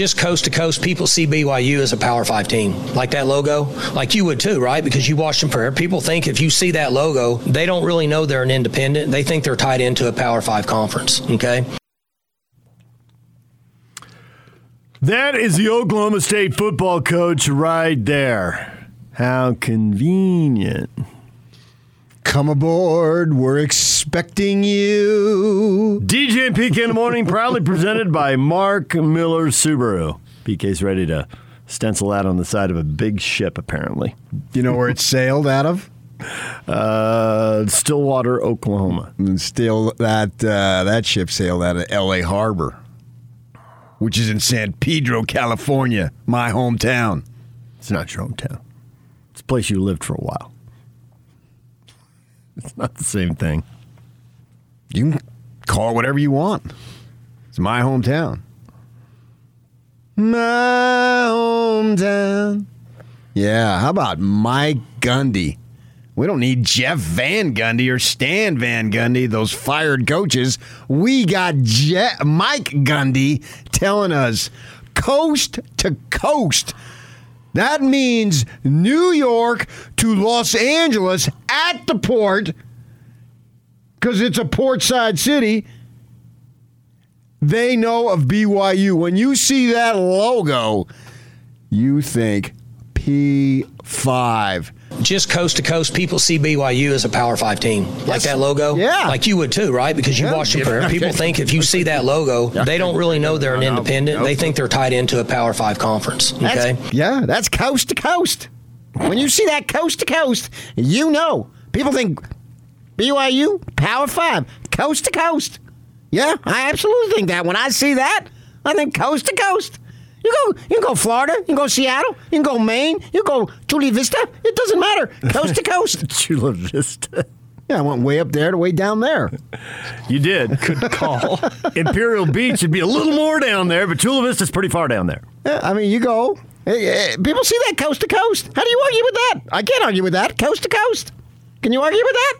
just coast to coast, people see BYU as a Power Five team, like that logo, like you would too, right? Because you watched them forever. People think if you see that logo, they don't really know they're an independent. They think they're tied into a Power Five conference. Okay. That is the Oklahoma State football coach right there. How convenient. Come aboard. We're expecting you. DJ and PK in the morning, proudly presented by Mark Miller Subaru. PK's ready to stencil out on the side of a big ship, apparently. You know where it sailed out of? Uh, Stillwater, Oklahoma. And still, that uh, that ship sailed out of L.A. Harbor, which is in San Pedro, California, my hometown. It's not your hometown. It's a place you lived for a while. It's not the same thing. You can call it whatever you want. It's my hometown. My hometown. Yeah, how about Mike Gundy? We don't need Jeff Van Gundy or Stan Van Gundy, those fired coaches. We got Je- Mike Gundy telling us coast to coast. That means New York to Los Angeles at the port, because it's a portside city. They know of BYU. When you see that logo, you think P5. Just coast to coast, people see BYU as a Power Five team, like that logo. Yeah. like you would too, right? Because you Yeah. watched them. People think if you see that logo, they don't really know they're an independent. They think they're tied into a Power Five conference. Okay. That's, yeah, that's coast to coast. When you see that coast to coast, you know. People think BYU, Power Five, coast to coast. Yeah, I absolutely think that. When I see that, I think coast to coast. You go, you can go Florida, you can go Seattle, you can go Maine, you can go Chula Vista. It doesn't matter. Coast to coast. Chula Vista. Yeah, I went way up there to way down there. You did. Good call. Imperial Beach would be a little more down there, but Chula Vista's pretty far down there. Yeah, I mean, you go. Hey, hey, people see that coast to coast. How do you argue with that? I can't argue with that. Coast to coast. Can you argue with that?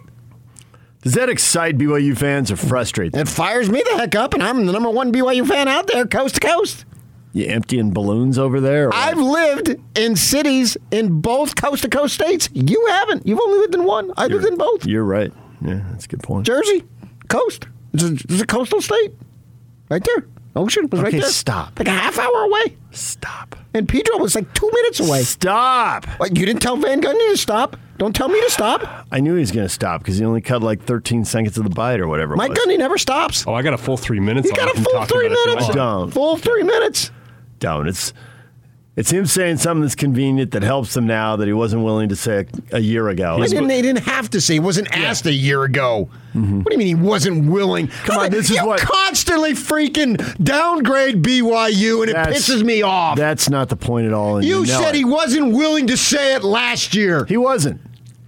Does that excite BYU fans or frustrate them? It fires me the heck up, and I'm the number one BYU fan out there, coast to coast. You emptying balloons over there? or? I've lived in cities in both coast to coast states. You haven't. You've only lived in one. I lived in both. You're right. Yeah, that's a good point. Jersey, coast. It's a, it's a coastal state. Right there. Ocean was right there. stop. Like a half hour away. Stop. And Pedro was like two minutes away. Stop. Like, you didn't tell Van Gundy to stop. Don't tell me to stop. I knew he was going to stop because he only cut like 13 seconds of the bite or whatever. it Mike. Gundy never stops. Oh, I got a full three minutes. He's on got a full three about it if you minutes. want. Don't. Full three minutes. Don't. It's it's him saying something that's convenient that helps him now that he wasn't willing to say a, a year ago. I didn't, they didn't have to say. He wasn't asked a year ago. What do you mean he wasn't willing? Come on, this is you what- constantly freaking downgrade BYU, and it pisses me off. That's not the point at all. and you know said it. he wasn't willing to say it last year. He wasn't.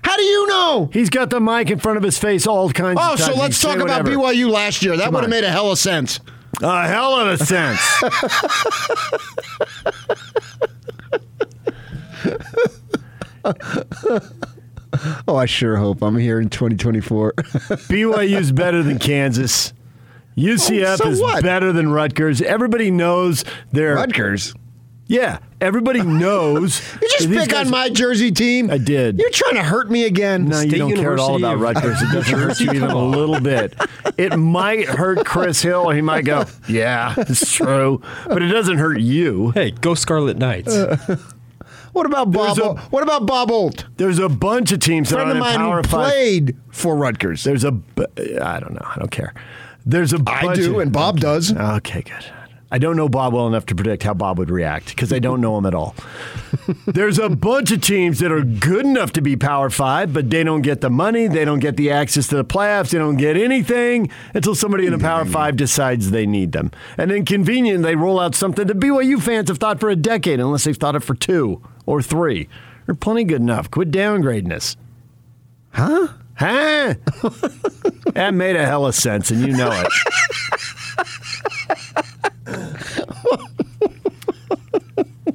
How do you know? He's got the mic in front of his face all kinds Oh, of times. so He let's can talk say about whatever. BYU last year. That Come would have on. made a hell of sense. A hell of a sense. Oh, I sure hope I'm here in 2024. BYU's better than Kansas. UCF Oh, so is better than Rutgers. Everybody knows they're Rutgers. Yeah, everybody knows. You just pick guys- on my Jersey team. I did. You're trying to hurt me again. No, you don't care at all about Rutgers. It doesn't hurt you even a little bit. It might hurt Chris Hill. He might go, "Yeah, it's true," but it doesn't hurt you. Hey, go Scarlet Knights. What about Bob? There's a- what about Bob Olt? There's a bunch of teams that friend are of in mine Power who Five. played for Rutgers. There's a. I don't know. I don't care. There's a I bunch do, of- and Bob does. Okay, good. I don't know Bob well enough to predict how Bob would react because I don't know him at all. There's a bunch of teams that are good enough to be Power Five, but they don't get the money, they don't get the access to the playoffs, they don't get anything until somebody in the Power mm. Five decides they need them. And then convenient, they roll out something that BYU fans have thought for a decade, unless they've thought it for two or three. They're plenty good enough. Quit downgrading us. Huh? Huh? that made a hell of sense, and you know it.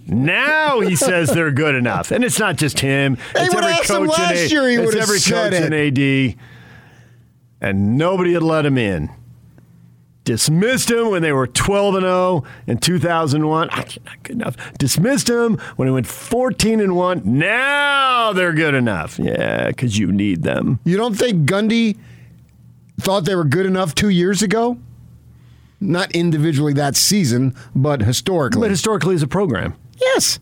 Now he says they're good enough, and it's not just him. They it's every coach last in A- year, he it's every coach in AD, and nobody had let him in. Dismissed him when they were 12 and 0 in 2001. Ah, Not good enough. Dismissed him when he went 14 and 1. Now they're good enough. Yeah, because you need them. You don't think Gundy thought they were good enough two years ago? Not individually that season, but historically. But historically, as a program, Yes.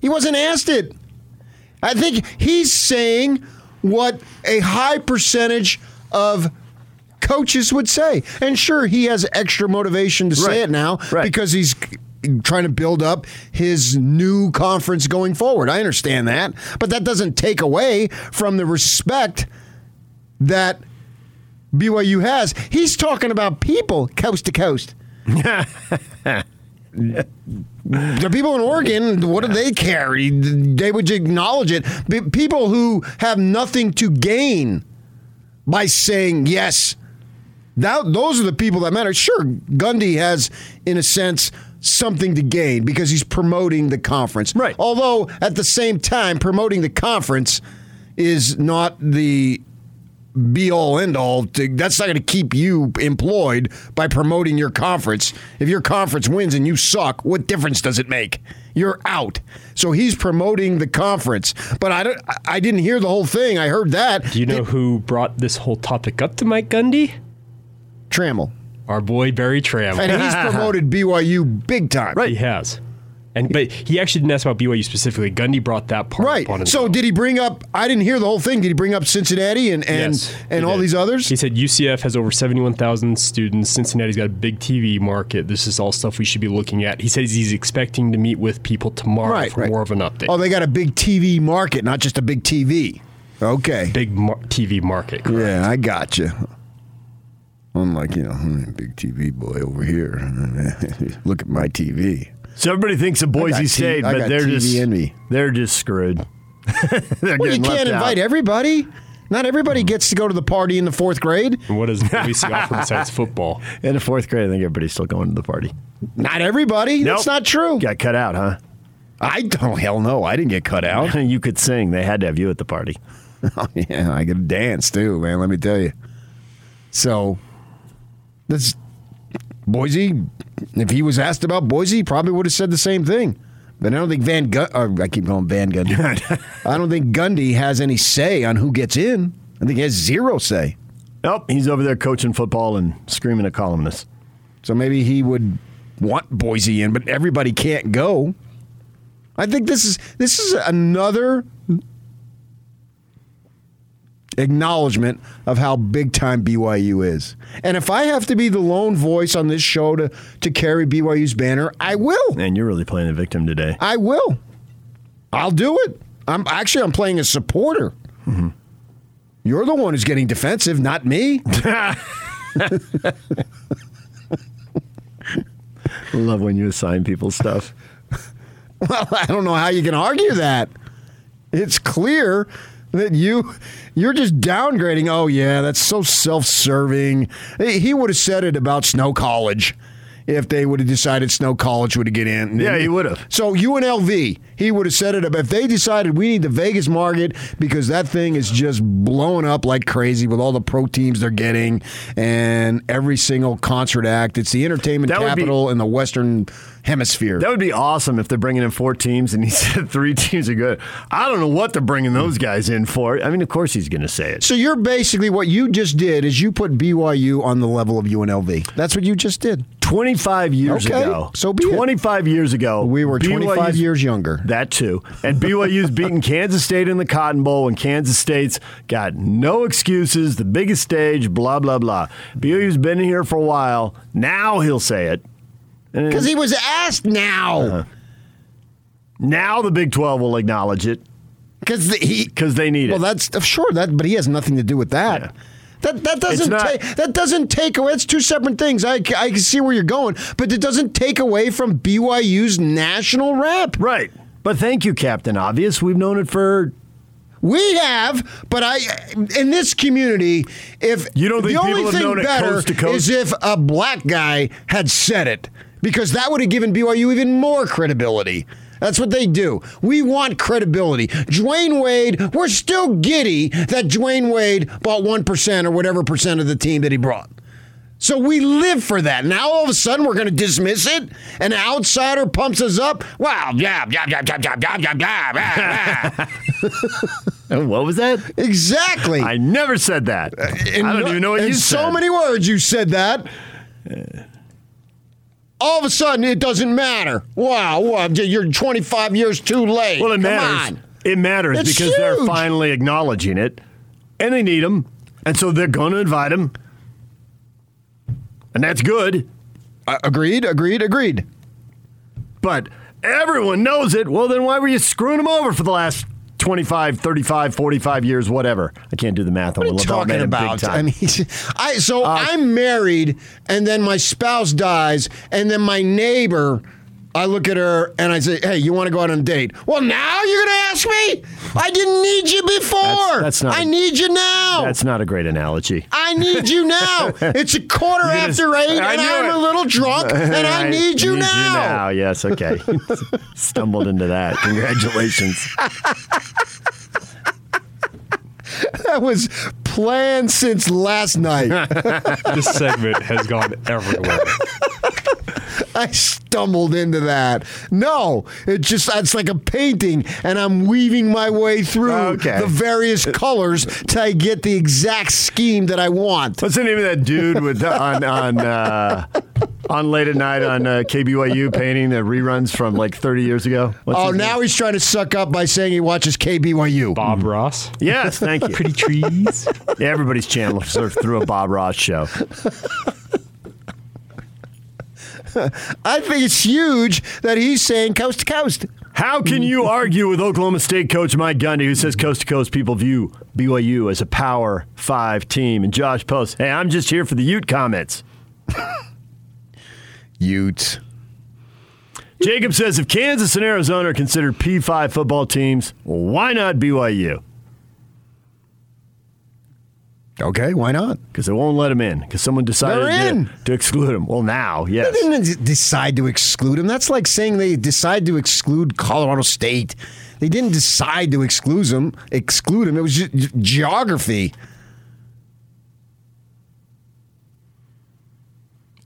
He wasn't asked it. I think he's saying what a high percentage of coaches would say. And sure, he has extra motivation to say Right. it now Right. because he's trying to build up his new conference going forward. I understand that. But that doesn't take away from the respect that BYU has. He's talking about people coast to coast. The people in Oregon, what do they care? They would acknowledge it. People who have nothing to gain by saying yes. That, those are the people that matter. Sure, Gundy has, in a sense, something to gain because he's promoting the conference. Right. Although, at the same time, promoting the conference is not the be all end all. To, that's not going to keep you employed by promoting your conference. If your conference wins and you suck, what difference does it make? You're out. So he's promoting the conference. But I don't. I didn't hear the whole thing. I heard that. Do you know who brought this whole topic up to Mike Gundy? Tramel, Our boy Berry Tramel, and he's promoted BYU big time. Right, he has. And but he actually didn't ask about BYU specifically. Gundy brought that part Right. up on his So did he bring up? I didn't hear the whole thing. Did he bring up Cincinnati and and Yes, and all did. these others? He said UCF has over 71,000 students. Cincinnati's got a big TV market. This is all stuff we should be looking at. He says he's expecting to meet with people tomorrow Right, for right. more of an update. Oh, they got a big TV market, not just a big TV. Okay. big mar- TV market. Correct. Yeah, I got you. Unlike you know, hmm, big TV boy over here. Look at my TV. So everybody thinks of Boise got T- State, I but got they're TV just envy. they're just screwed. they're Well, you getting can't invite out. everybody. Not everybody gets to go to the party in the fourth grade. And what does Boise offer besides football? In the fourth grade, I think everybody's still going to the party. Not everybody. That's Nope. not true. Got cut out, huh? I don't. Hell no. I didn't get cut out. you could sing. They had to have you at the party. Oh, yeah, I could dance too, man. Let me tell you. So, this Boise. If he was asked about Boise, he probably would have said the same thing. But I don't think Van Gun. Or I keep going Van Gundy. I don't think Gundy has any say on who gets in. I think he has zero say. Nope, he's over there coaching football and screaming at columnists. So maybe he would want Boise in, but everybody can't go. I think this is this is another acknowledgement of how big time BYU is. And if I have to be the lone voice on this show to to carry BYU's banner, I will. And you're really playing the victim today. I will. I'll do it. I'm actually I'm playing a supporter. Mm-hmm. You're the one who's getting defensive, not me. Love when you assign people stuff. Well, I don't know how you can argue that. It's clear that you you're just downgrading. Oh yeah, that's so self-serving. He would have said it about Snow College if they would have decided Snow College would get in. Yeah, he would have. So UNLV, he would have said it if they decided we need the Vegas market because that thing is just blowing up like crazy with all the pro teams they're getting and every single concert act. It's the entertainment That would be- capital in the Western Hemisphere. That would be awesome if they're bringing in four teams and he said three teams are good. I don't know what they're bringing those guys in for. I mean, of course he's going to say it. So you're basically what you just did is you put BYU on the level of UNLV. That's what you just did. 25 years Okay, ago. so be it. 25 years ago. We were 25 BYU's years younger. That too. And BYU's beating Kansas State in the Cotton Bowl and Kansas State's got no excuses, the biggest stage, blah, blah, blah. BYU's been here for a while. Now he'll say it. Because he was asked now. Uh-huh. now the Big 12 will acknowledge it Because he. because they need Well, it. Well, that's sure that, but he has nothing to do with that. Yeah. That, that doesn't not- take that doesn't take away. It's two separate things. I, I can see where you're going, but it doesn't take away from BYU's national rep. Right. But thank you, Captain Obvious. We've known it for We have, but I in this community, if You don't think the only people have thing known it better coast coast? is if a black guy had said it, because that would have given BYU even more credibility. That's what they do. We want credibility. Dwyane Wade, we're still giddy that Dwyane Wade bought one percent or whatever percent of the team that he brought. So we live for that. Now all of a sudden we're going to dismiss it. An outsider pumps us up. Wow, yeah, yeah, yeah, yeah, yeah, yeah, yeah, yeah, what was that? exactly. I never said that. Uh, in I don't even know what you said. in you so said. many words you said that. All of a sudden, it doesn't matter. Wow, wow, you're 25 years too late. Well, it Come matters. on. It matters It's because they're finally acknowledging it, and they need him, and so they're going to invite him, and that's good. Uh, agreed, agreed, agreed. But everyone knows it. Well, then why were you screwing them over for the last 25, 35, 45 years, whatever? I can't do the math on What are you talking about? I mean, I so Uh, I'm married, and then my spouse dies, and then my neighbor. I look at her and I say, "Hey, you want to go out on a date?" Well, now you're going to ask me? I didn't need you before. That's- that's not I a- need you now. That's not a great analogy. I need you now. It's a quarter You're gonna- after eight, I and I'm it. a little drunk, and I need you now. now. Yes, okay. Stumbled into that. Congratulations. That was planned since last night. This segment has gone everywhere. I stumbled into that. No, it just it's like a painting, and I'm weaving my way through Okay. the various colors till I get the exact scheme that I want. What's the name of that dude with on on uh, on late at night on uh, KBYU painting the reruns from like 30 years ago? What's Oh, now name? he's trying to suck up by saying he watches KBYU. Bob Ross. yes, thank you. Pretty trees. Yeah, everybody's channel sort of through a Bob Ross show. I think it's huge that he's saying coast to coast. How can you argue with Oklahoma State coach Mike Gundy, who says coast to coast people view BYU as a Power Five team? And Josh Post, hey, I'm just here for the Ute comments. Utes. Jacob says if Kansas and Arizona are considered P5 football teams, why not BYU? Okay, why not? Because they won't let them in. Because someone decided They're in. to, to exclude them. Well, now, yes. They didn't decide to exclude him. That's like saying they decide to exclude Colorado State. They didn't decide to exclude him. Exclude him. It was just geography.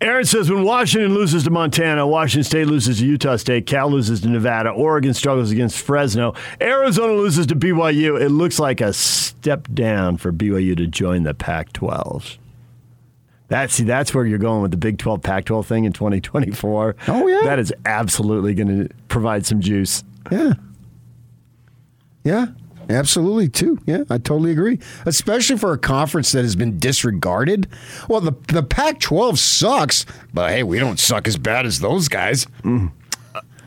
Aaron says when Washington loses to Montana, Washington State loses to Utah State, Cal loses to Nevada, Oregon struggles against Fresno, Arizona loses to BYU. It looks like a step down for BYU to join the Pac-12. That see, that's where you're going with the Big 12 Pac-12 thing in 2024. Oh, yeah? that is absolutely going to provide some juice. Yeah. Yeah. Absolutely, too. Yeah, I totally agree. Especially for a conference that has been disregarded. Well, the the Pac-12 sucks, but hey, we don't suck as bad as those guys. Mm.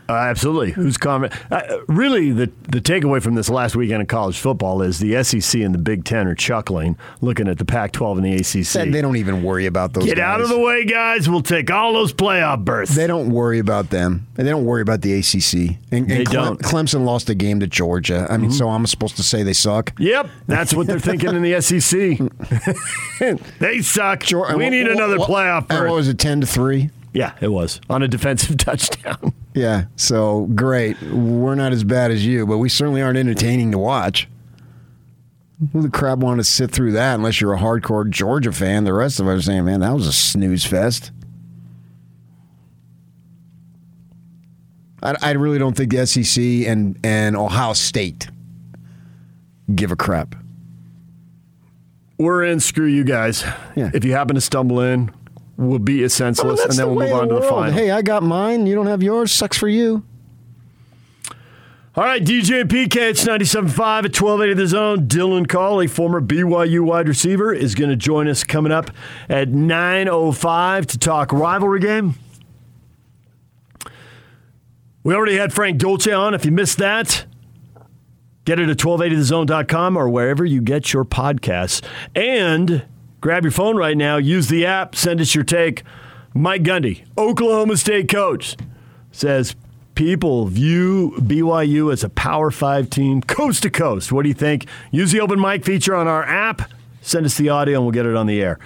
Uh, absolutely. Who's comment? Uh, really, the the takeaway from this last weekend of college football is the SEC and the Big Ten are chuckling, looking at the Pac-12 and the ACC. Said they don't even worry about those. Get guys. out of the way, guys. We'll take all those playoff berths. They don't worry about them. And They don't worry about the ACC. And, They and Clem- don't. Mm-hmm. Clemson lost a game to Georgia. I mean, so I'm supposed to say they suck. Yep, that's what they're thinking in the SEC. they suck. Geor- we need what- another what- playoff And what was it, ten to three? Yeah, it was on a defensive touchdown. Yeah. So great. We're not as bad as you, but we certainly aren't entertaining to watch. Who the crap want to sit through that unless you're a hardcore Georgia fan? The rest of us are saying, man, that was a snooze fest. I, I really don't think the SEC and, and Ohio State give a crap. We're in. Screw you guys. Yeah. If you happen to stumble in, we'll beat you senseless, oh, and then we'll move on to the final. Hey, I got mine. You don't have yours. Sucks for you. All right, DJ and PK, it's 97.5 at 1280 The Zone. Dylan Collie, former BYU wide receiver, is going to join us coming up at 9.05 to talk rivalry game. We already had Frank Dolce on. If you missed that, get it at 1280thezone.com or wherever you get your podcasts. And grab your phone right now, use the app, send us your take. Mike Gundy, Oklahoma State coach, says people view BYU as a Power Five team, coast to coast. What do you think? Use the open mic feature on our app. Send us the audio and we'll get it on the air.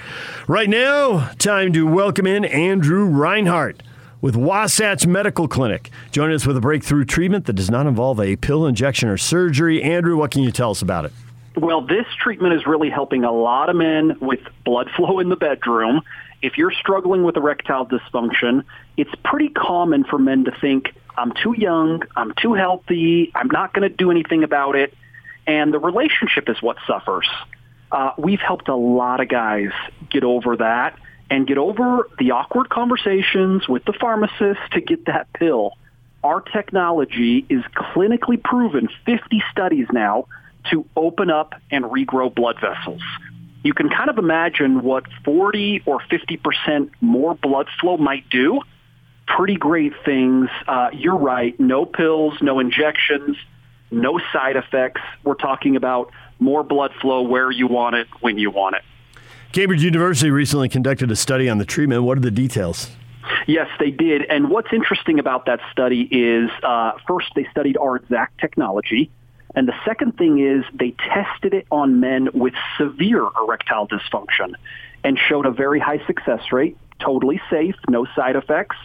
Right now, time to welcome in Andrew Reinhardt with Wasatch Medical Clinic. Joining us with a breakthrough treatment that does not involve a pill injection or surgery. Andrew, what can you tell us about it? Well, this treatment is really helping a lot of men with blood flow in the bedroom if you're struggling with erectile dysfunction, it's pretty common for men to think, I'm too young, I'm too healthy, I'm not going to do anything about it, and the relationship is what suffers. Uh, we've helped a lot of guys get over that and get over the awkward conversations with the pharmacist to get that pill. Our technology is clinically proven, 50 studies now, to open up and regrow blood vessels. You can kind of imagine what 40 or 50% more blood flow might do. Pretty great things. Uh, you're right. No pills, no injections, no side effects. We're talking about more blood flow where you want it, when you want it. Cambridge University recently conducted a study on the treatment. What are the details? Yes, they did. And what's interesting about that study is uh, first, they studied our exact technology. And the second thing is they tested it on men with severe erectile dysfunction and showed a very high success rate, totally safe, no side effects.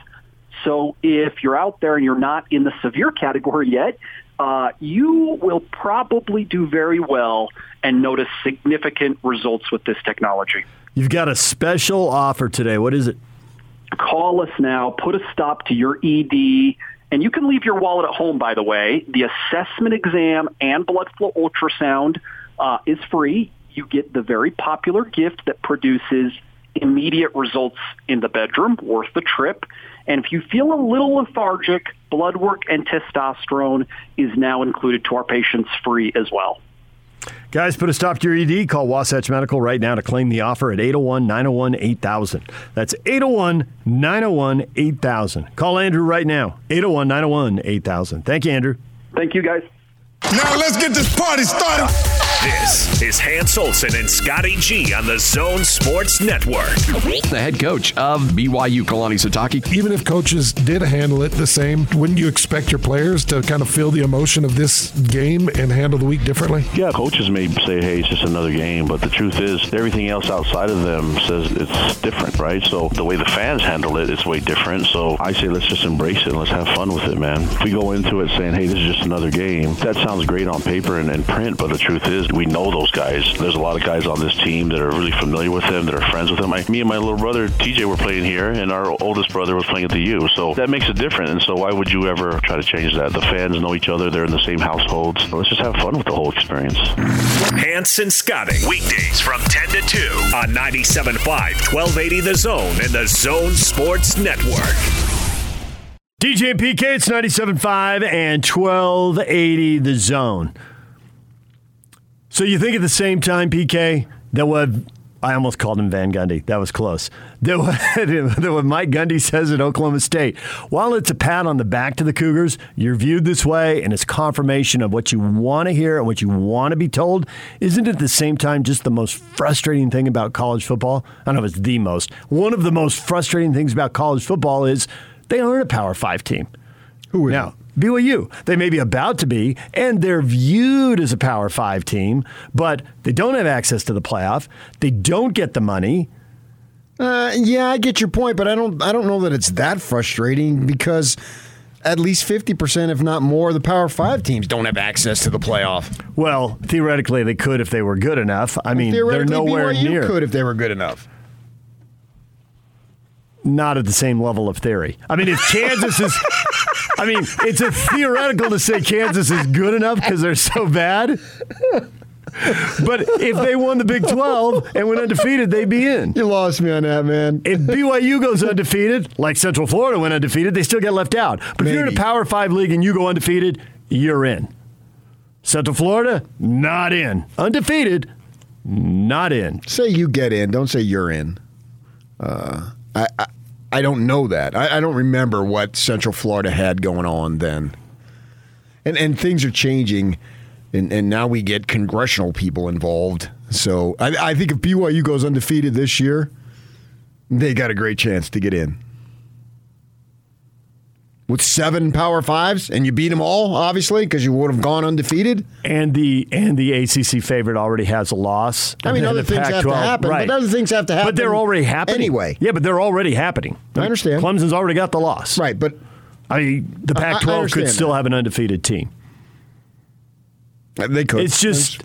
So if you're out there and you're not in the severe category yet, uh, you will probably do very well and notice significant results with this technology. You've got a special offer today. What is it? Call us now. Put a stop to your ED. And you can leave your wallet at home, by the way. The assessment exam and blood flow ultrasound uh, is free. You get the very popular gift that produces immediate results in the bedroom, worth the trip. And if you feel a little lethargic, blood work and testosterone is now included to our patients free as well. Guys, put a stop to your ED. Call Wasatch Medical right now to claim the offer at 801 901 8000. That's 801 901 8000. Call Andrew right now, 801 901 8000. Thank you, Andrew. Thank you, guys. Now let's get this party started. This is Hans Olsen and Scotty G on the Zone Sports Network. The head coach of BYU, Kalani Sitake. Even if coaches did handle it the same, wouldn't you expect your players to kind of feel the emotion of this game and handle the week differently? Yeah, coaches may say, hey, it's just another game, but the truth is, everything else outside of them says it's different, right? So the way the fans handle it, it's way different. So I say, let's just embrace it and let's have fun with it, man. If we go into it saying, hey, this is just another game, that sounds great on paper and, and print, but the truth is, we know those guys. There's a lot of guys on this team that are really familiar with them, that are friends with them. I, me and my little brother TJ were playing here, and our oldest brother was playing at the U. So that makes it different. And so why would you ever try to change that? The fans know each other. They're in the same households. So let's just have fun with the whole experience. Hans and Scotty, weekdays from 10 to 2 on 97.5, 1280 The Zone and the Zone Sports Network. DJ and PK, it's 97.5 and 1280 The Zone. So you think at the same time, PK, that what I almost called him Van Gundy. That was close. That what, that what Mike Gundy says at Oklahoma State. While it's a pat on the back to the Cougars, you're viewed this way, and it's confirmation of what you want to hear and what you want to be told. Isn't it at the same time just the most frustrating thing about college football? I don't know if it's the most. One of the most frustrating things about college football is they aren't a Power Five team. Who is now? BYU. They may be about to be, and they're viewed as a Power Five team, but they don't have access to the playoff. They don't get the money. Uh, yeah, I get your point, but I don't. I don't know that it's that frustrating because at least fifty percent, if not more, of the Power Five teams don't have access to the playoff. Well, theoretically, they could if they were good enough. I mean, they're nowhere BYU near. could if they were good enough. Not at the same level of theory. I mean, if Kansas is. I mean, it's a theoretical to say Kansas is good enough because they're so bad. But if they won the Big 12 and went undefeated, they'd be in. You lost me on that, man. If BYU goes undefeated, like Central Florida went undefeated, they still get left out. But if you're in a Power Five league and you go undefeated, you're in. Central Florida, not in. Undefeated, not in. Say you get in. Don't say you're in. Uh, I, I I don't know that. I, I don't remember what Central Florida had going on then. And and things are changing, and and now we get congressional people involved. So I, I think if BYU goes undefeated this year, they got a great chance to get in. With seven Power Fives, and you beat them all, obviously, because you would have gone undefeated. And the and the ACC favorite already has a loss. I mean, other the things have to happen, right. but other things have to happen. But they're already happening anyway. Yeah, but they're already happening. I understand. Clemson's already got the loss. Right, but I mean, the I- I Pac-12 could still that. have an undefeated team. they could. It's just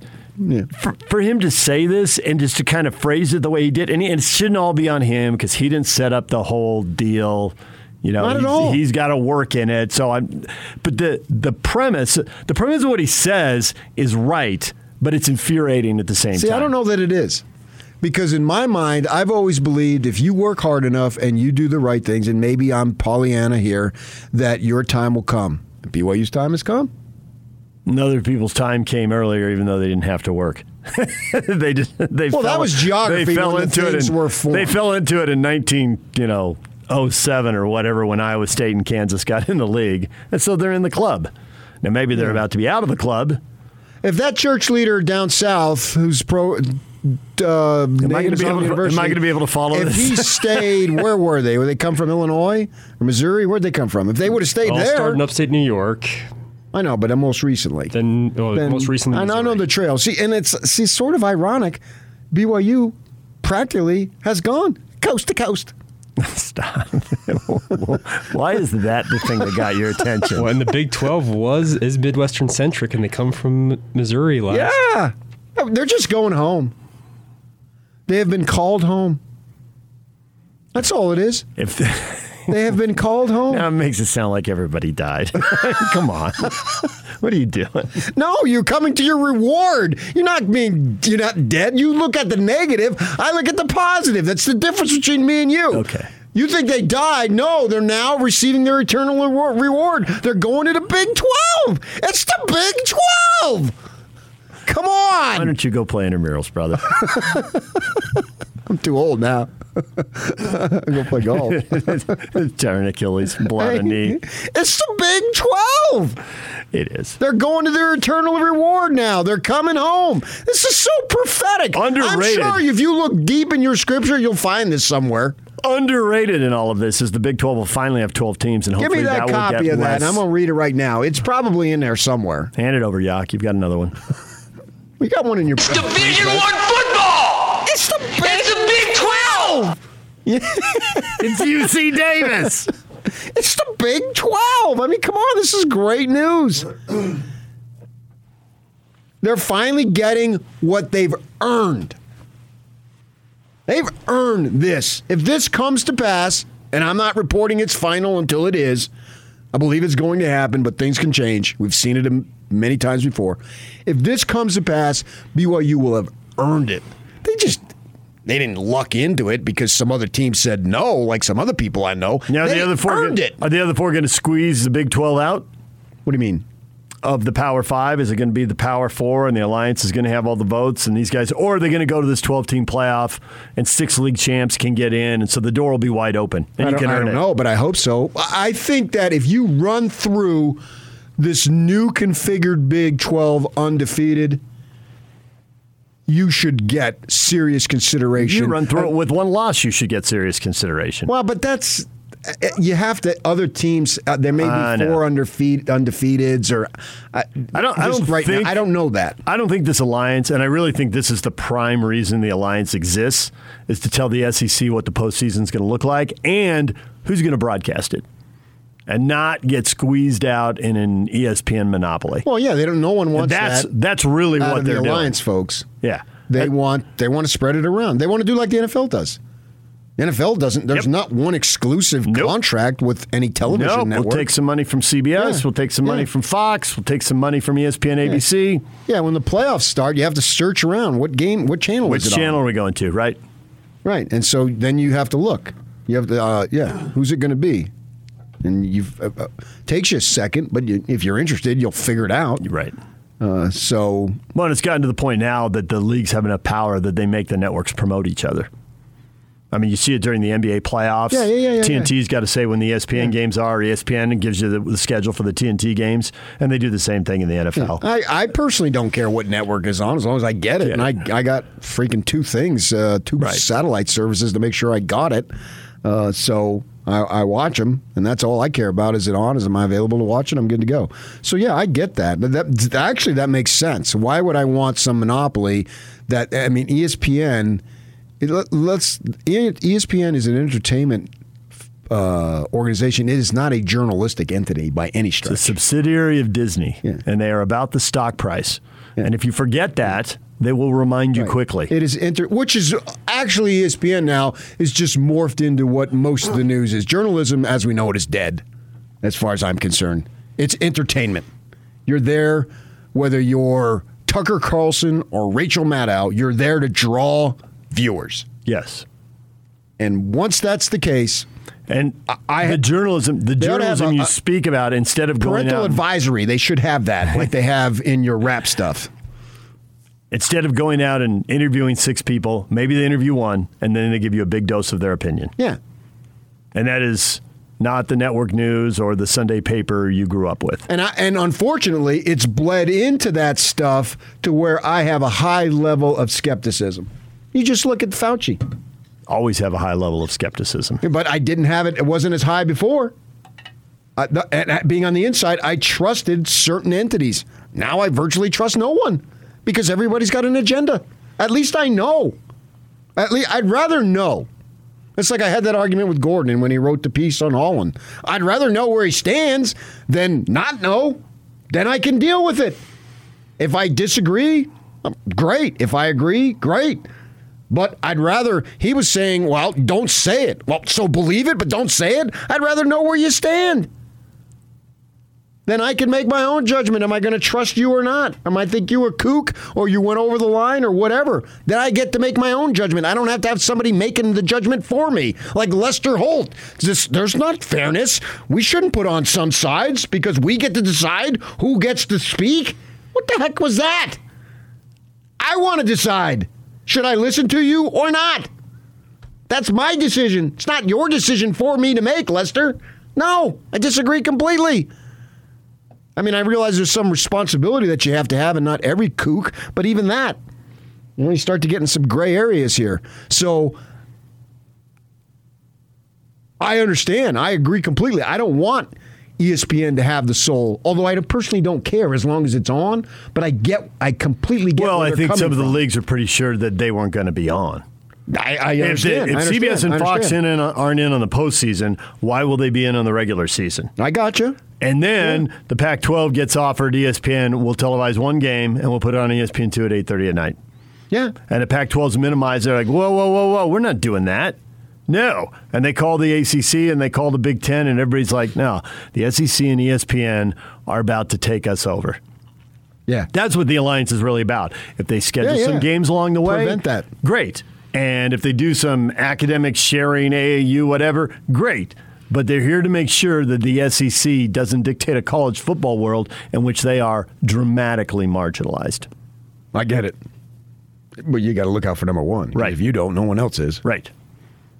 for, for him to say this and just to kind of phrase it the way he did, and, he, and it shouldn't all be on him because he didn't set up the whole deal. You know, Not at he's- all. he's got to work in it. So I'm, but the the premise, the premise of what he says is right, but it's infuriating at the same time. See, time. I don't know that it is. Because in my mind, I've always believed if you work hard enough and you do the right things, and maybe I'm Pollyanna here, that your time will come. BYU's time has come. And Other people's time came earlier, even though they didn't have to work. they just they Well, that was geography They fell the into it. in- were formed. They fell into it in nineteen, you know, 07 or whatever when Iowa State and Kansas got in the league, and so they're in the club. Now maybe they're about to be out of the club. If that church leader down south, who's pro, uh, am I gonna be able to- am I gonna be able to follow this If this? he stayed, where were they? Were they come from Illinois or Missouri? Where'd they come from? If they would have stayed All there, started in upstate New York. I know, but most recently. Then, well, Then- most recently, I know, I know the trail. See, and it's see sort of ironic. BYU practically has gone coast to coast. Stop. Why is that the thing that got your attention? Well, and the Big 12 was is Midwestern centric, and they come from Missouri last. Yeah, they're just going home. They have been called home. That's all it is. If They have been called home. That makes it sound like everybody died. Come on. what are you doing? No, you're coming to your reward. You're not being. You're not dead. You look at the negative. I look at the positive. That's the difference between me and you. Okay. You think they died? No, they're now receiving their eternal rewar- reward. They're going to the Big Twelve. It's the Big Twelve. Come on. Why don't you go play intramurals, brother? I'm too old now. I go play golf. Tearing Achilles, blood a knee. It's the Big 12. It is. They're going to their eternal reward now. They're coming home. This is so prophetic. Underrated. I'm sure if you look deep in your scripture, you'll find this somewhere. Underrated in all of this is the Big 12 will finally have 12 teams, and Give hopefully me that, will copy get of that, less. and I'm going to read it right now. It's probably in there somewhere. Hand it over, Yak. You've got another one. We got one in your Division One football. Twelve. it's UC Davis. It's the Big 12. I mean, come on. This is great news. They're finally getting what they've earned. They've earned this. If this comes to pass, and I'm not reporting it's final until it is, I believe it's going to happen, but things can change. We've seen it many times before. If this comes to pass, BYU will have earned it. They didn't luck into it because some other team said no, like some other people I know. Now, they the other four earned gonna- it. Are the other four going to squeeze the Big 12 out What do you mean? of the Power Five? Is it going to be the Power Four, and the Alliance is going to have all the votes, and these guys, or are they going to go to this 12 team playoff, and six league champs can get in, and so the door will be wide open, and I you don't, I don't it. know, but I hope so. I I think that if you run through this new configured Big 12 undefeated, you should get serious consideration. you run through it with one loss, you should get serious consideration. Well, but that's uh, you have to. Other teams, uh, there may be know. four undefeated undefeateds, or uh, I don't. I don't right think. now. I don't know that. I don't think this alliance, and I really think this is the prime reason the alliance exists, is to tell the SEC what the postseason is going to look like and who's going to broadcast it, and not get squeezed out in an ESPN monopoly. Well, yeah, they don't. No one wants that's that that's really what of the they're alliance, doing. folks. Yeah, They That- want they want to spread it around. They want to do like the NFL does. The NFL doesn't. There's Yep. not one exclusive Nope. contract with any television No, network. we'll take some money from CBS. Yeah. We'll take some money Yeah. from Fox. We'll take some money from ESPN, ABC. yeah, when the playoffs start, you have to search around. What game? What channel Which is it channel on? are we going to? Right? Right, and so then you have to look. You have to. Uh, yeah, who's it going to be? And you've uh, uh, takes you a second, but you, if you're interested, you'll figure it out. Right. Uh, so Well, and it's gotten to the point now that the leagues have enough power that they make the networks promote each other. I mean, you see it during the NBA playoffs. Yeah, yeah, yeah, yeah, TNT's got to say when the ESPN games are. ESPN gives you the, the schedule for the TNT games, and they do the same thing in the NFL. I, I personally don't care what network is on as long as I get it. Yeah. And I, I got freaking two things, uh, two Right. satellite services to make sure I got it. Uh, so I, I watch them, and that's all I care about. Is it on? Is am I available to watch it? I'm good to go. So yeah, I get that. That actually that makes sense. Why would I want some monopoly? That I mean, ESPN. It, let- let's ESPN is an entertainment uh, organization. It is not a journalistic entity by any stretch. It's a subsidiary of Disney, Yeah. and they are about the stock price. And if you forget that, they will remind you Right. quickly. It is inter, which is actually ESPN now is just morphed into what most of the news is. Journalism, as we know it, is dead. As far as I'm concerned, it's entertainment. You're there, whether you're Tucker Carlson or Rachel Maddow, you're there to draw viewers. yes. And once that's the case, And I- the journalism, the They ought to have journalism a- you speak about, instead of going parental out, advisory, they should have that, like they have in your rap stuff. Instead of going out and interviewing six people, maybe they interview one, and then they give you a big dose of their opinion. Yeah. And that is not the network news or the Sunday paper you grew up with. And I, and unfortunately, it's bled into that stuff to where I have a high level of skepticism. You just look at Fauci. Always have a high level of skepticism. But I didn't have it. It wasn't as high before. Uh, the, and, uh, being on the inside, I trusted certain entities. Now I virtually trust no one because everybody's got an agenda. At least I know. At least I'd rather know. It's like I had that argument with Gordon when he wrote the piece on Holland. I'd rather know where he stands than not know. Then I can deal with it. If I disagree, um, great. If I agree, great. But I'd rather, he was saying, well, don't say it. Well, so believe it, but don't say it. I'd rather know where you stand. Then I can make my own judgment. Am I going to trust you or not? Am I think you a kook or you went over the line or whatever? Then I get to make my own judgment. I don't have to have somebody making the judgment for me, like Lester Holt. This, there's not fairness. We shouldn't put on some sides because we get to decide who gets to speak. What the heck was that? I want to decide. Should I listen to you or not? That's my decision. It's not your decision for me to make, Lester. No, I disagree completely. I mean, I realize there's some responsibility that you have to have, and not every kook, but even that, you know, you start to get in some gray areas here. So I understand. I agree completely. I don't want ESPN to have the soul, although I personally don't care as long as it's on. But I get, I completely get. Well, I think some of the from. leagues are pretty sure that they weren't going to be on. I, I If, understand. if I CBS and Fox understand. in, uh, aren't in on the postseason, why will they be in on the regular season? I got you. And then the Pac-12 gets offered ESPN. We'll televise one game and we'll put it on ESPN two at eight thirty at night. Yeah. And the Pac-12's minimized. They're like, whoa, whoa, whoa, whoa, we're not doing that. No. And they call the ACC and they call the Big Ten, and everybody's like, no, the SEC and ESPN are about to take us over. Yeah. That's what the alliance is really about. If they schedule Yeah, yeah. some games along the way, Prevent that. Great. And if they do some academic sharing, AAU, whatever, great. But they're here to make sure that the SEC doesn't dictate a college football world in which they are dramatically marginalized. I get it. But you got to look out for number one. Right. If you don't, no one else is. Right.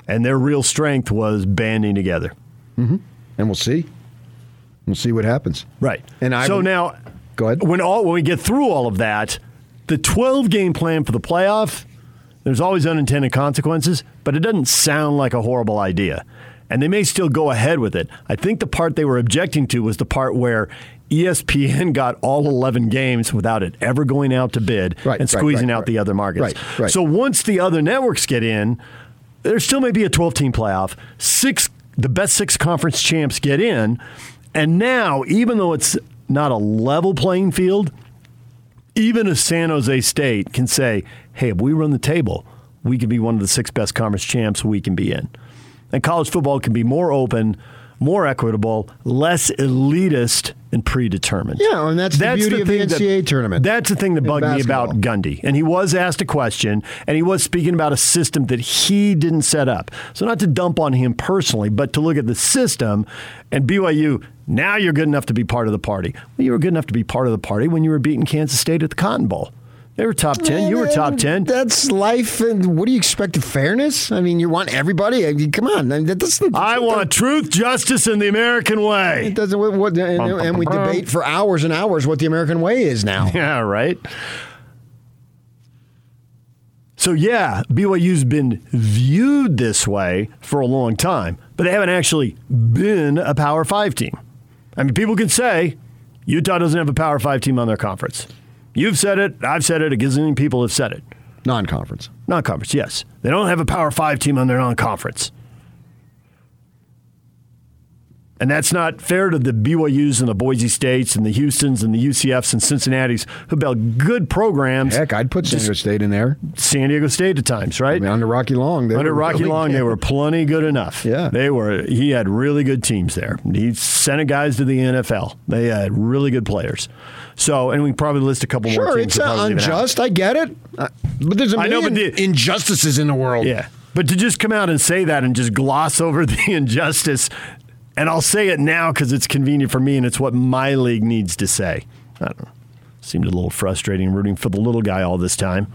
And their real strength was banding together. Mm-hmm. And we'll see. We'll see what happens. Right. And I so would- now, Go ahead. when all when we get through all of that, the 12 game plan for the playoff, there's always unintended consequences, but it doesn't sound like a horrible idea. And they may still go ahead with it. I think the part they were objecting to was the part where ESPN got all 11 games without it ever going out to bid Right, and squeezing right, out right. the other markets. So once the other networks get in, there still may be a 12 team playoff. Six, the best six conference champs get in. And now, even though it's not a level playing field, even a San Jose State can say, hey, if we run the table, we can be one of the six best conference champs we can be in. And college football can be more open, more equitable, less elitist and predetermined. Yeah, and that's the beauty of the thing that- NCAA tournament That's the thing that bugged me about. Gundy. And he was asked a question, and he was speaking about a system that he didn't set up. So, not to dump on him personally, but to look at the system and BYU, now you're good enough to be part of the party. Well, you were good enough to be part of the party when you were beating Kansas State at the Cotton Bowl. They were top 10. You were top 10. That's life. And what do you expect? Of fairness? I mean, you want everybody? I mean, come on. I mean, that doesn't, I want truth, justice, and the American way. It way. doesn't. What, what, and, and we debate for hours and hours what the American way is now. Yeah, right. So yeah, BYU's been viewed this way for a long time, but they haven't actually been a Power Five team. I mean, people can say Utah doesn't have a Power Five team on their conference. You've said it. I've said it. A gazillion people have said it. Non-conference. Non-conference, yes. They don't have a Power Five team on their non-conference. And that's not fair to the BYUs and the Boise States and the Houstons and the UCFs and Cincinnati's who built good programs. Heck, I'd put San Diego State in there. San Diego State at times, right? I mean, under Rocky Long, they under were Rocky really Long, they were plenty good enough. Yeah. they were. He had really good teams there. He sent guys to the NFL. They had really good players. So, and we can probably list a couple more Sure, it's uh, probably leave it out. unjust. I get it, Uh, but there's a I know, million but the- injustices in the world. Yeah. But to just come out and say that and just gloss over the injustice, and I'll say it now because it's convenient for me and it's what my league needs to say. I don't know. Seemed a little frustrating rooting for the little guy all this time.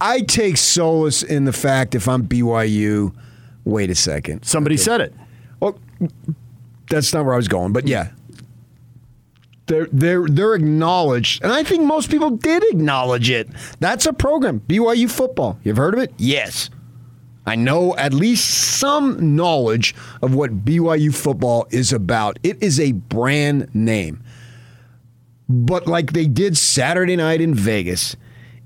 I take solace in the fact if I'm BYU, wait a second. Somebody said it. Well, that's not where I was going, but yeah. They're, they're, they're acknowledged, and I think most people did acknowledge it. That's a program, BYU football. You've heard of it? Yes. I know at least some knowledge of what BYU football is about. It is a brand name. But like they did Saturday night in Vegas,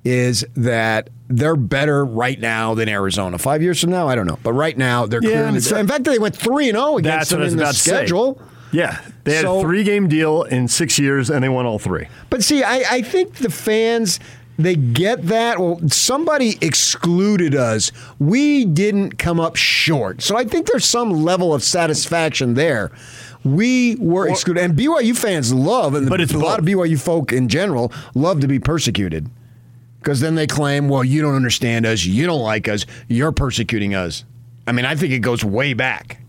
is that they're better right now than Arizona. Five years from now, I don't know. But right now, they're Yeah, clearly. but in fact, they went three and zero against them what I was in the about say. schedule. Yeah. They had So- a three game deal in six years and they won all three. But see, I, I think the fans they get that. Well, somebody excluded us. We didn't come up short. So I think there's some level of satisfaction there. We were excluded, and BYU fans love, and But it's a lot of. BYU folk in general love to be persecuted because then they claim, "Well, you don't understand us, you don't like us, you're persecuting us." I mean, I think it goes way back.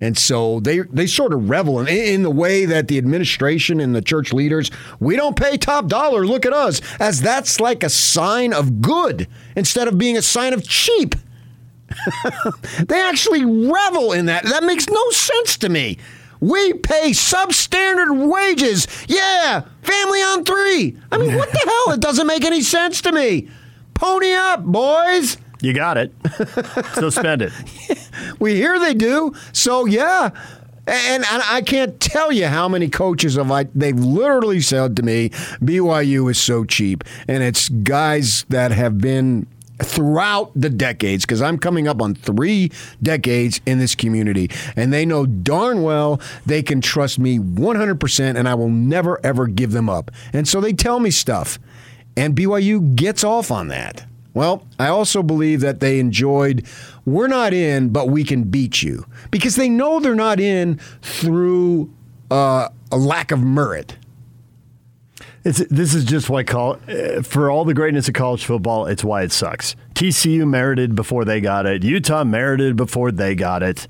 And so they they sort of revel in, in the way that the administration and the church leaders, we don't pay top dollar, look at us, as that's like a sign of good instead of being a sign of cheap. they actually revel in that. That makes no sense to me. We pay substandard wages. Yeah, family on three. I mean, what the hell? It doesn't make any sense to me. Pony up, boys. You got it. so spend it. We hear they do. So yeah. And, and I can't tell you how many coaches have I they've literally said to me, BYU is so cheap. And it's guys that have been throughout the decades, because I'm coming up on three decades in this community. And they know darn well they can trust me 100% and I will never ever give them up. And so they tell me stuff. And BYU gets off on that. Well, I also believe that they enjoyed, we're not in, but we can beat you. Because they know they're not in through uh, a lack of merit. It's, this is just why call uh, for all the greatness of college football. It's why it sucks. TCU merited before they got it. Utah merited before they got it.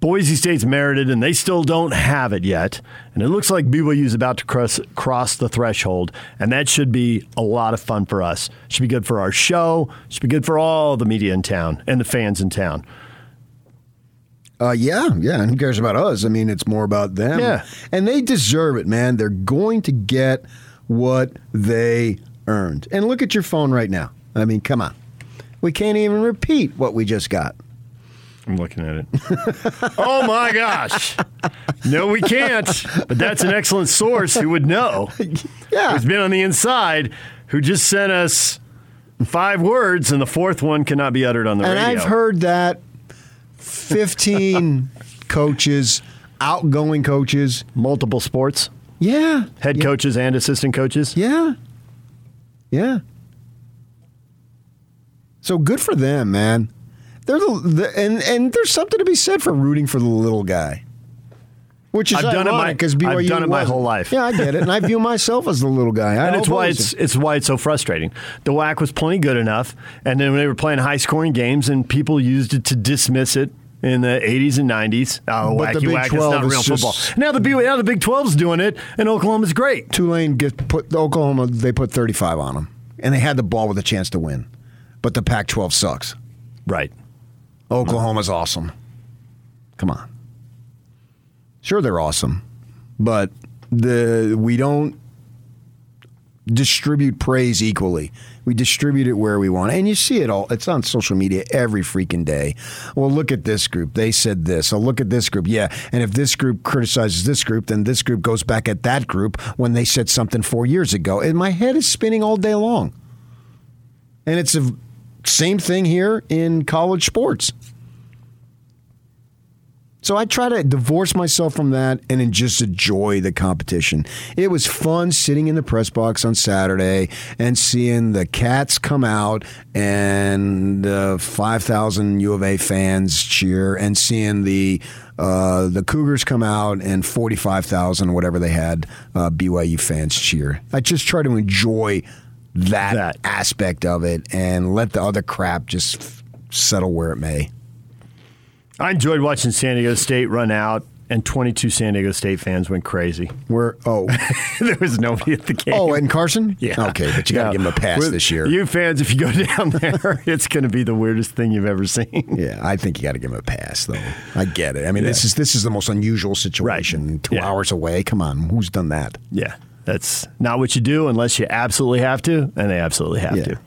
Boise State's merited, and they still don't have it yet. And it looks like BYU is about to cross, cross the threshold, and that should be a lot of fun for us. Should be good for our show. Should be good for all the media in town and the fans in town. Uh, yeah, yeah. And who cares about us? I mean, it's more about them. Yeah. And they deserve it, man. They're going to get what they earned. And look at your phone right now. I mean, come on. We can't even repeat what we just got. I'm looking at it. oh my gosh. No, we can't. But that's an excellent source who would know. Yeah. Who's been on the inside, who just sent us five words, and the fourth one cannot be uttered on the And radio. I've heard that 15 coaches, outgoing coaches. multiple sports, Yeah. head yeah. coaches and assistant coaches. Yeah. Yeah. So good for them, man. They're the, the and and there's something to be said for rooting for the little guy. Which is I've done it my- because I've done it my whole life. Yeah, I get it, and I view myself as the little guy. I And it's why it's it's why it's so frustrating. The WAC was plenty good enough, and then when they were playing high scoring games, and people used it to dismiss it in the 80s and 90s. Oh, But the Big WAC, it's not real football. Now the B, now the Big 12's doing it, and Oklahoma's great. Tulane get put Oklahoma. They put 35 on them, and they had the ball with a chance to win, but the Pac-12 sucks. Right. Oklahoma's awesome. Come on. Sure, they're awesome, but the we don't distribute praise equally. We distribute it where we want, and you see it all. It's on social media every freaking day. Well, look at this group. They said this. Oh, look at this group. Yeah, and if this group criticizes this group, then this group goes back at that group when they said something four years ago. And my head is spinning all day long. And it's the Same thing here in college sports. So I try to divorce myself from that and then just enjoy the competition. It was fun sitting in the press box on Saturday and seeing the Cats come out and uh, 5,000 U of A fans cheer and seeing the uh, the Cougars come out and 45,000 whatever they had uh, BYU fans cheer. I just try to enjoy that, That. aspect of it and let the other crap just settle where it may. I enjoyed watching San Diego State run out, and 22 San Diego State fans went crazy. Where oh there was nobody at the game. oh and Carson Yeah. okay but you got to Yeah. give him a pass With- this year You fans, if you go down there, it's going to be the weirdest thing you've ever seen. yeah I think you got to give him a pass though I get it I mean this is this is the most unusual situation two Yeah. hours away come on who's done that Yeah. That's not what you do unless you absolutely have to, and they absolutely have Yeah. to.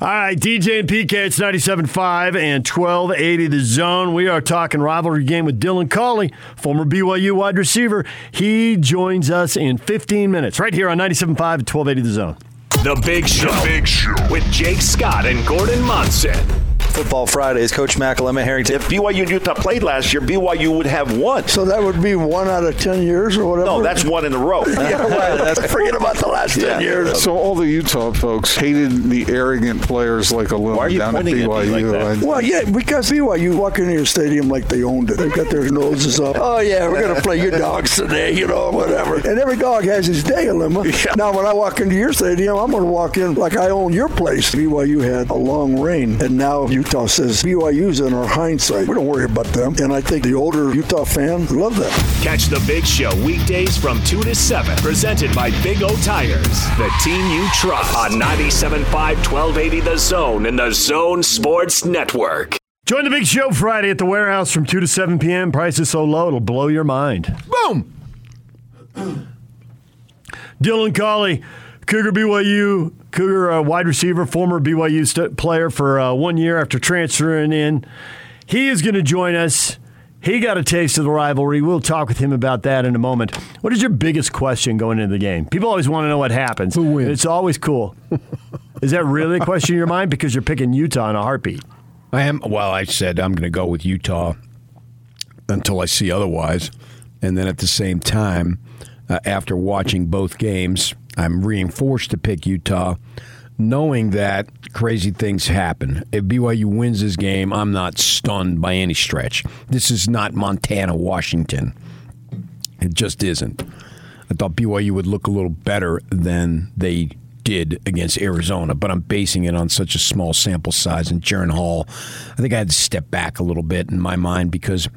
All right, DJ and PK, it's 97.5 and 1280 the zone. We are talking rivalry game with Dylan Collie, former BYU wide receiver. He joins us in 15 minutes right here on 97.5 and 1280 the zone. The Big Show. The Big Show. With Jake Scott and Gordon Monson. Football Fridays, Coach McElema Harrington. If BYU and Utah played last year, BYU would have won. So that would be one out of 10 years or whatever? No, that's one in a row. yeah, right. Forget about the last 10 years. So all the Utah folks hated the arrogant players like Alum Why are you down at pointing at me BYU. like that? and- Well, yeah, because BYU walk into your stadium like they owned it. They've got their noses up. Oh, yeah, we're going to play your dogs today, you know, whatever. And every dog has his day, Lima. Now, when I walk into your stadium, I'm going to walk in like I own your place. BYU had a long reign, and now Utah says BYU's in our hindsight. We don't worry about them. And I think the older Utah fan love that. Catch the Big Show weekdays from 2 to 7. Presented by Big O Tires. The team you trust. On 97.5 1280 The Zone and The Zone Sports Network. Join the big show Friday at the warehouse from 2 to 7 p.m. Price is so low, it'll blow your mind. boom Dylan Collie, Cougar BYU, Cougar uh, wide receiver, former BYU st- player for uh, one year after transferring in. He is going to join us. He got a taste of the rivalry. We'll talk with him about that in a moment. What is your biggest question going into the game? People always want to know what happens. Who wins? It's always cool. is that really a question in your mind? Because you're picking Utah in a heartbeat. I am well I said I'm going to go with Utah until I see otherwise and then at the same time uh, after watching both games I'm reinforced to pick Utah knowing that crazy things happen. If BYU wins this game, I'm not stunned by any stretch. This is not Montana, Washington. It just isn't. I thought BYU would look a little better than they did against Arizona, but I'm basing it on such a small sample size. And Jaren Hall, I think I had to step back a little bit in my mind because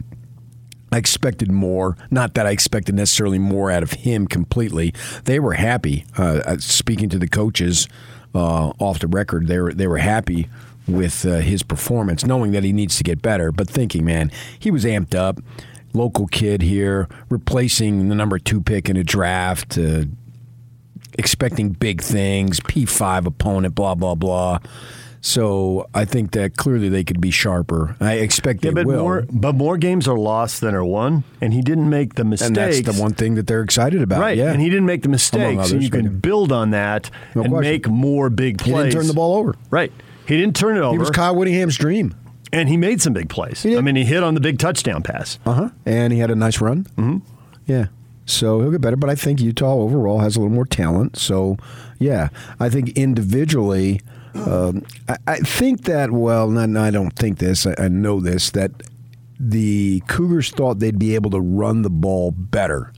I expected more. Not that I expected necessarily more out of him completely. They were happy. Uh, speaking to the coaches uh, off the record, they were they were happy with uh, his performance, knowing that he needs to get better, but thinking, man, he was amped up. Local kid here, replacing the number two pick in a draft, uh, expecting big things, P5 opponent, blah, blah, blah. So I think that clearly they could be sharper. I expect they but will. more but more games are lost than are won, and he didn't make the mistakes. and that's the one thing that they're excited about. Right, Yeah. and he didn't make the mistakes, others, and you can build on that No and question. make more big He plays. didn't turn the ball over. Right, he didn't turn it over. He was Kyle Whittingham's dream. and he made some big plays. I mean, he hit on the big touchdown pass. Uh huh. And he had a nice run. Mm-hmm. Yeah. So he'll get better, but I think Utah overall has a little more talent. So, yeah, I think individually, um, I, I think that. Well, no, I don't think this. I, I know this that the Cougars thought they'd be able to run the ball better.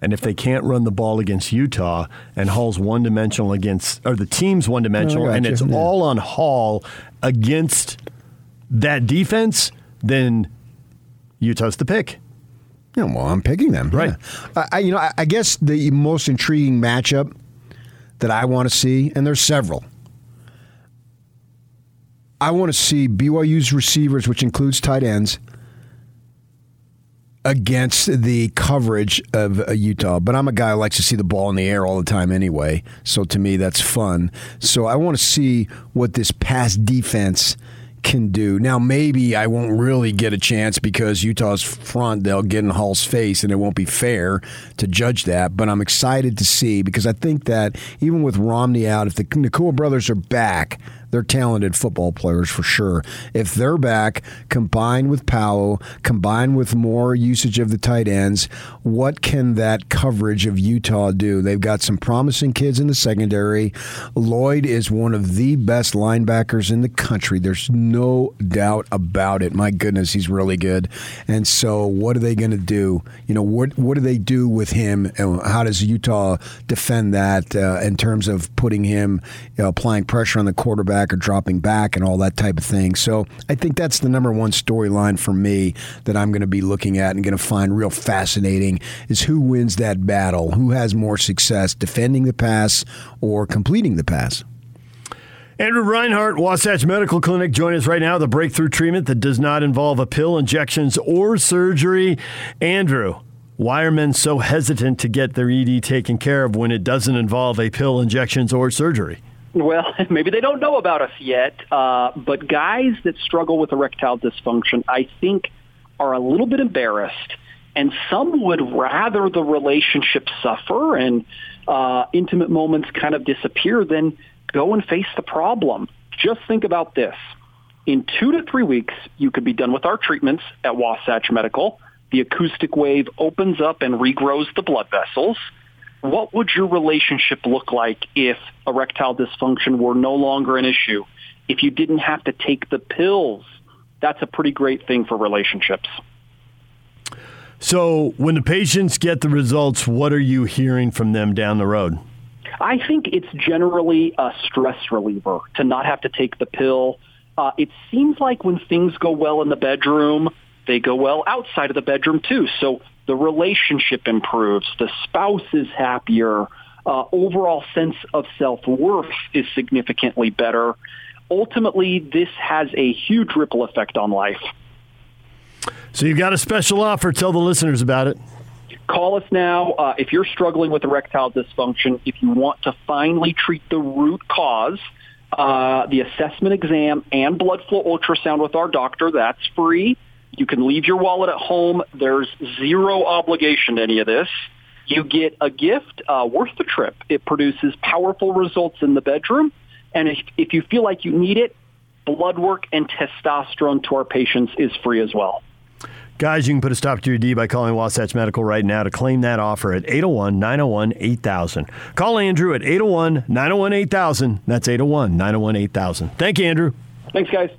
And if they can't run the ball against Utah, and Hall's one dimensional against, or the team's one dimensional, Oh, and it's Yeah. all on Hall against that defense, then Utah's the pick. Yeah, well, I'm picking them. Right. I, I, you know, I guess the most intriguing matchup that I want to see, and there's several. I want to see BYU's receivers, which includes tight ends, against the coverage of uh, Utah. But I'm a guy who likes to see the ball in the air all the time anyway. So to me, that's fun. So I want to see what this pass defense can do. Now, maybe I won't really get a chance because Utah's front, they'll get in Hall's face and it won't be fair to judge that. But I'm excited to see because I think that even with Romney out, if the Nacua brothers are back, They're talented football players for sure. If they're back, combined with Powell, combined with more usage of the tight ends, what can that coverage of Utah do? They've got some promising kids in the secondary. Lloyd is one of the best linebackers in the country. There's no doubt about it. My goodness, he's really good. And so, what are they going to do? You know, what what do they do with him? And how does Utah defend that uh, in terms of putting him, you know, applying pressure on the quarterback or dropping back and all that type of thing? So, I think that's the number one storyline for me that I'm going to be looking at and going to find real fascinating is who wins that battle, who has more success defending the pass or completing the pass. Andrew Reinhardt, Wasatch Medical Clinic, join us right now. The breakthrough treatment that does not involve a pill, injections, or surgery. Andrew, why are men so hesitant to get their ED taken care of when it doesn't involve a pill, injections, or surgery? Well, maybe they don't know about us yet, uh, but guys that struggle with erectile dysfunction, I think, are a little bit embarrassed, and some would rather the relationship suffer and uh, intimate moments kind of disappear than go and face the problem. Just think about this. In two to three weeks, you could be done with our treatments at Wasatch Medical. The acoustic wave opens up and regrows the blood vessels. What would your relationship look like if erectile dysfunction were no longer an issue? If you didn't have to take the pills? That's a pretty great thing for relationships. So, when the patients get the results, what are you hearing from them down the road? I think it's generally a stress reliever to not have to take the pill. Uh, it seems like when things go well in the bedroom, they go well outside of the bedroom too. So the relationship improves, the spouse is happier, uh, overall sense of self-worth is significantly better. Ultimately, this has a huge ripple effect on life. So you've got a special offer. Tell the listeners about it. Call us now uh, if you're struggling with erectile dysfunction. If you want to finally treat the root cause, uh, the assessment exam and blood flow ultrasound with our doctor, that's free. You can leave your wallet at home. There's zero obligation to any of this. You get a gift uh, worth the trip. It produces powerful results in the bedroom. And if, if you feel like you need it, blood work and testosterone to our patients is free as well. Guys, you can put a stop to your D by calling Wasatch Medical right now to claim that offer at 801 901 8000. Call Andrew at 801 901 8000. That's 801 901 8000. Thank you, Andrew. Thanks, guys.